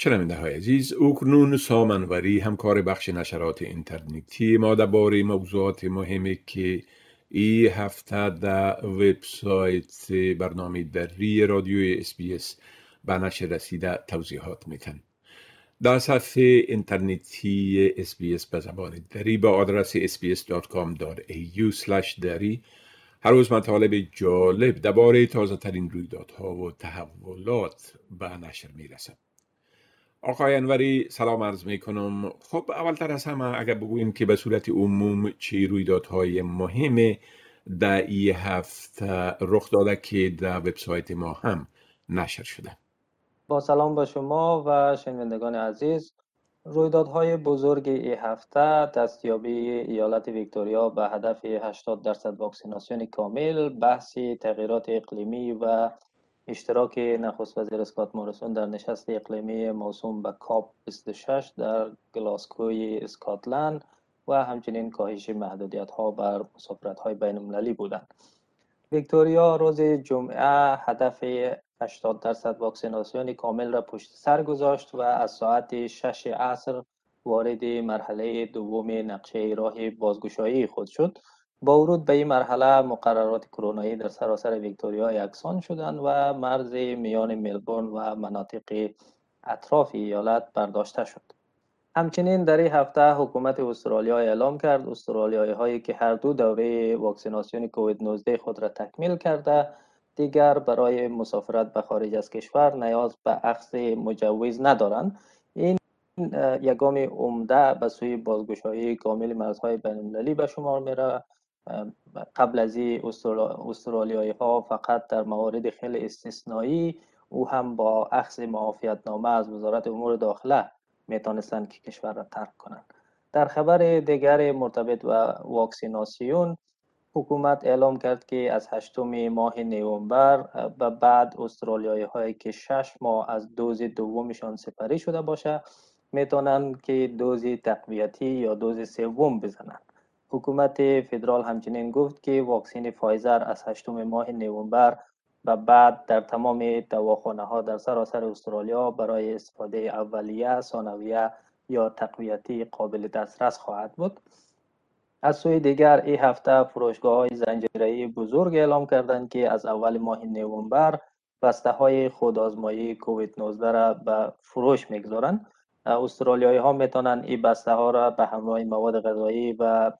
شنونده های عزیز اکنون سامنوری همکار بخش نشرات اینترنتی ما درباره موضوعات مهمی که ای هفته در وبسایت برنامه دری رادیوی SBS به نشر رسیده توضیحات میتن در صفحه اینترنتی SBS به زبان دری با آدرس sbs.com.au دری هر روز مطالب جالب درباره تازه ترین رویدادها و تحولات به نشر می‌رسد. آقای انوری سلام عرض می کنم خب اولتر از همه اگر بگوییم که به صورت عموم چی رویدادهای مهم در ای هفته رخ داده که در وبسایت ما هم نشر شده؟ با سلام به شما و شنوندگان عزیز. رویدادهای بزرگ ای هفته دستیابی ایالت ویکتوریا به هدف 80 درصد واکسیناسیون کامل بحثی تغییرات اقلیمی و اشتراک نخست وزیر اسکات موریسون در نشست اقلیمی موسوم به کاپ 26 در گلاسکوی اسکاتلند و همچنین کاهش محدودیت ها بر مسافرت های بین المللی بودند. ویکتوریا روز جمعه هدف 80 درصد واکسیناسیون کامل را پشت سر گذاشت و از ساعت 6 عصر وارد مرحله دوم نقشه راه بازگشایی خود شد با ورود به این مرحله مقررات کرونایی در سراسر ویکتوریا یکسان شدند و مرز میان ملبورن و مناطق اطراف ایالت برداشته شد. همچنین در این هفته حکومت استرالیا اعلام کرد استرالیایی هایی که هر دو دوره واکسیناسیون کووید 19 خود را تکمیل کرده دیگر برای مسافرت به خارج از کشور نیاز به اخذ مجوز ندارند. این یگام عمده به سوی بازگشایی کامل مرزهای بین به شمار میره قبل از استرالیایی ها فقط در موارد خیلی استثنایی او هم با اخذ معافیت نامه از وزارت امور داخله می‌تونستند که کشور را ترک کنند. در خبر دیگر مرتبط و واکسیناسیون حکومت اعلام کرد که از هشتم ماه نوامبر به بعد استرالیایی هایی که شش ماه از دوز دومشان سپری شده باشه می‌تونند که دوز تقویتی یا دوز سوم بزنند. حکومت فدرال همچنین گفت که واکسین فایزر از هشتم ماه نوامبر و بعد در تمام دواخانه ها در سراسر استرالیا برای استفاده اولیه، ثانویه یا تقویتی قابل دسترس خواهد بود. از سوی دیگر این هفته فروشگاه های زنجیره بزرگ اعلام کردند که از اول ماه نوامبر بسته های خودآزمایی کووید 19 را به فروش می‌گذارند استرالیایی ها می‌تونن این بسته ها را به همراه مواد غذایی و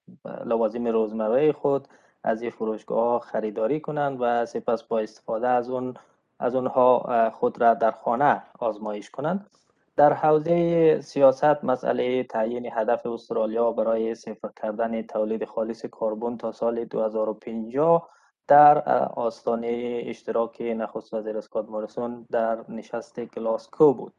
لوازم روزمره خود از این فروشگاه ها خریداری کنند و سپس با استفاده از اون از اونها خود را در خانه آزمایش کنند. در حوزه سیاست مسئله تعیین هدف استرالیا برای صفر کردن تولید خالص کربن تا سال 2050 در آستانه اشتراک نخست وزیر اسکات موریسون در نشست گلاسکو بود.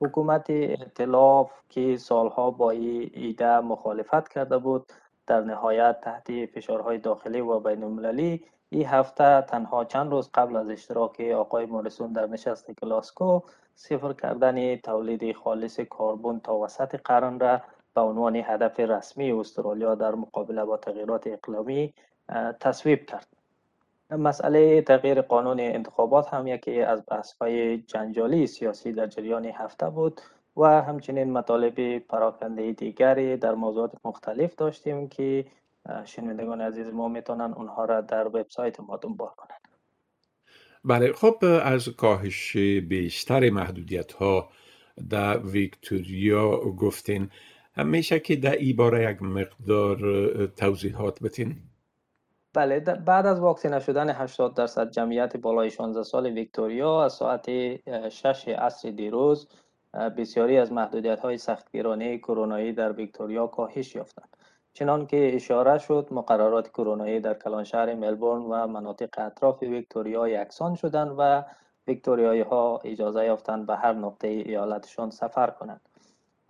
حکومت اطلاف که سالها با این ایده مخالفت کرده بود در نهایت تحت فشارهای داخلی و بین المللی این هفته تنها چند روز قبل از اشتراک آقای موریسون در نشست گلاسکو صفر کردن تولید خالص کربن تا وسط قرن را به عنوان هدف رسمی استرالیا در مقابله با تغییرات اقلیمی تصویب کرد. مسئله تغییر قانون انتخابات هم یکی از های جنجالی سیاسی در جریان هفته بود و همچنین مطالب پراکنده دیگری در موضوعات مختلف داشتیم که شنوندگان عزیز ما می‌تونن اونها را در وبسایت ما دنبال کنند بله خب از کاهش بیشتر محدودیت ها در ویکتوریا گفتین. همیشه که در ای یک مقدار توضیحات بتین بله بعد از واکسینه شدن 80 درصد جمعیت بالای 16 سال ویکتوریا از ساعت 6 عصر دیروز بسیاری از محدودیت های سختگیرانه کرونایی در ویکتوریا کاهش یافتند. چنان که اشاره شد مقررات کرونایی در کلانشهر ملبورن و مناطق اطراف ویکتوریا یکسان شدند و ویکتوریایی ها اجازه یافتند به هر نقطه ایالتشان سفر کنند.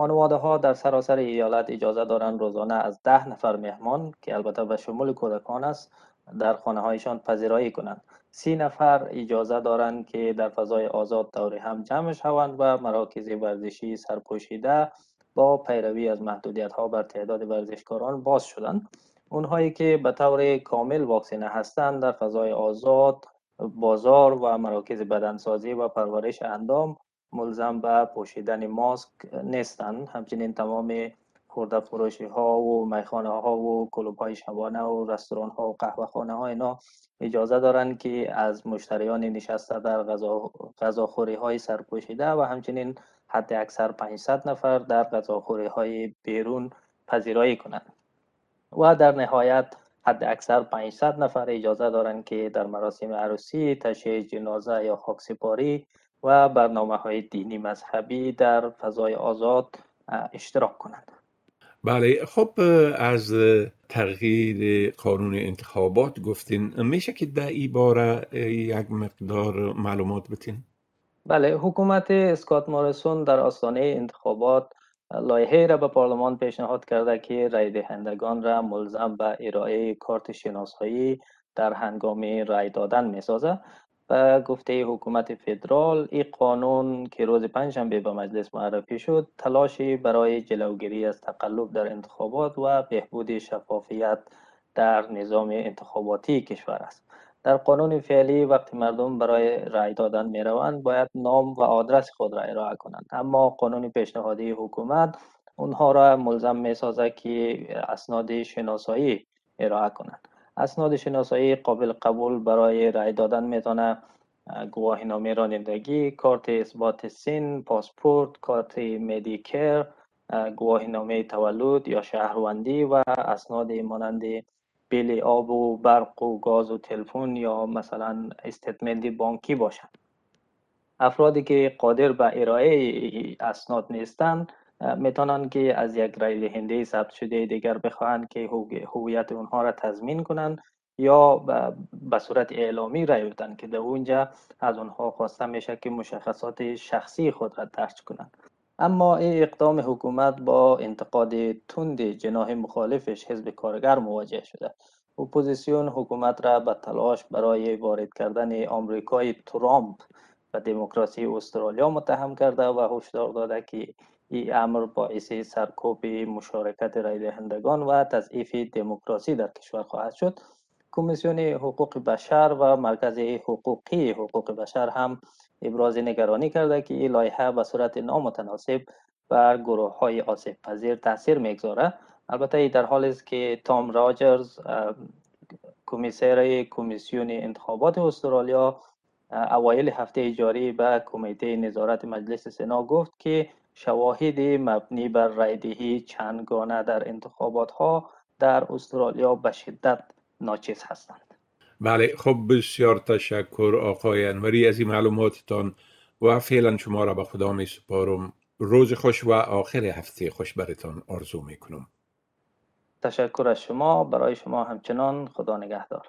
خانواده ها در سراسر ایالت اجازه دارند روزانه از ده نفر مهمان که البته به شمول کودکان است در خانه هایشان پذیرایی کنند. سی نفر اجازه دارند که در فضای آزاد دور هم جمع شوند و مراکز ورزشی سرپوشیده با پیروی از محدودیت ها بر تعداد ورزشکاران باز شدند. اونهایی که به طور کامل واکسینه هستند در فضای آزاد بازار و مراکز بدنسازی و پرورش اندام ملزم به پوشیدن ماسک نیستند. همچنین تمام خورده فروشی ها و میخانه ها و کلوب های شبانه و رستوران ها و قهوه خانه ها اینا اجازه دارند که از مشتریان نشسته در غذا غذاخوری های سرپوشیده و همچنین حد اکثر 500 نفر در غذاخوری های بیرون پذیرایی کنند. و در نهایت حد اکثر 500 نفر اجازه دارند که در مراسم عروسی، تشییع جنازه یا خاکسپاری و برنامه های دینی مذهبی در فضای آزاد اشتراک کنند. بله خب از تغییر قانون انتخابات گفتین میشه که در این باره یک مقدار معلومات بتین؟ بله حکومت اسکات مارسون در آستانه انتخابات لایحه را به پارلمان پیشنهاد کرده که رای دهندگان را ملزم به ارائه کارت شناسایی در هنگام رای دادن می سازه و گفته حکومت فدرال این قانون که روز پنجشنبه به مجلس معرفی شد تلاشی برای جلوگیری از تقلب در انتخابات و بهبود شفافیت در نظام انتخاباتی کشور است. در قانون فعلی وقتی مردم برای رای دادن می روند باید نام و آدرس خود را ارائه کنند. اما قانون پیشنهادی حکومت اونها را ملزم می سازد که اسناد شناسایی ارائه کنند. اسناد شناسایی قابل قبول برای رای دادن می‌تونه گواهی نامه رانندگی، کارت اثبات سن، پاسپورت، کارت مدیکر، گواهی نامه تولد یا شهروندی و اسناد مانند بیل آب و برق و گاز و تلفن یا مثلا استیتمنت بانکی باشند افرادی که قادر به ارائه اسناد نیستند می‌تونن که از یک رای دهنده ثبت شده دیگر بخواهند که هویت اونها را تضمین کنند یا به صورت اعلامی رای بدن که در اونجا از اونها خواسته میشه که مشخصات شخصی خود را درج کنند. اما این اقدام حکومت با انتقاد تند جناح مخالفش حزب کارگر مواجه شده. اپوزیسیون حکومت را به تلاش برای وارد کردن آمریکای ترامپ و دموکراسی استرالیا متهم کرده و هشدار داده که این امر باعث سرکوب مشارکت رای دهندگان و تضعیف دموکراسی در کشور خواهد شد. کمیسیون حقوق بشر و مرکز حقوقی حقوق بشر هم ابراز نگرانی کرده که این لایحه به صورت نامتناسب بر گروه های آسیب پذیر تاثیر می‌گذاره. البته در حال است که تام راجرز کمیسر کمیسیون انتخابات استرالیا اوایل هفته جاری به کمیته نظارت مجلس سنا گفت که شواهد مبنی بر رایدهی چندگانه در انتخابات ها در استرالیا به شدت ناچیز هستند. بله خب بسیار تشکر آقای انوری از این معلوماتتان و فعلا شما را به خدا می سپارم روز خوش و آخر هفته خوش برتان آرزو می کنم تشکر از شما. برای شما همچنان خدا نگهدار.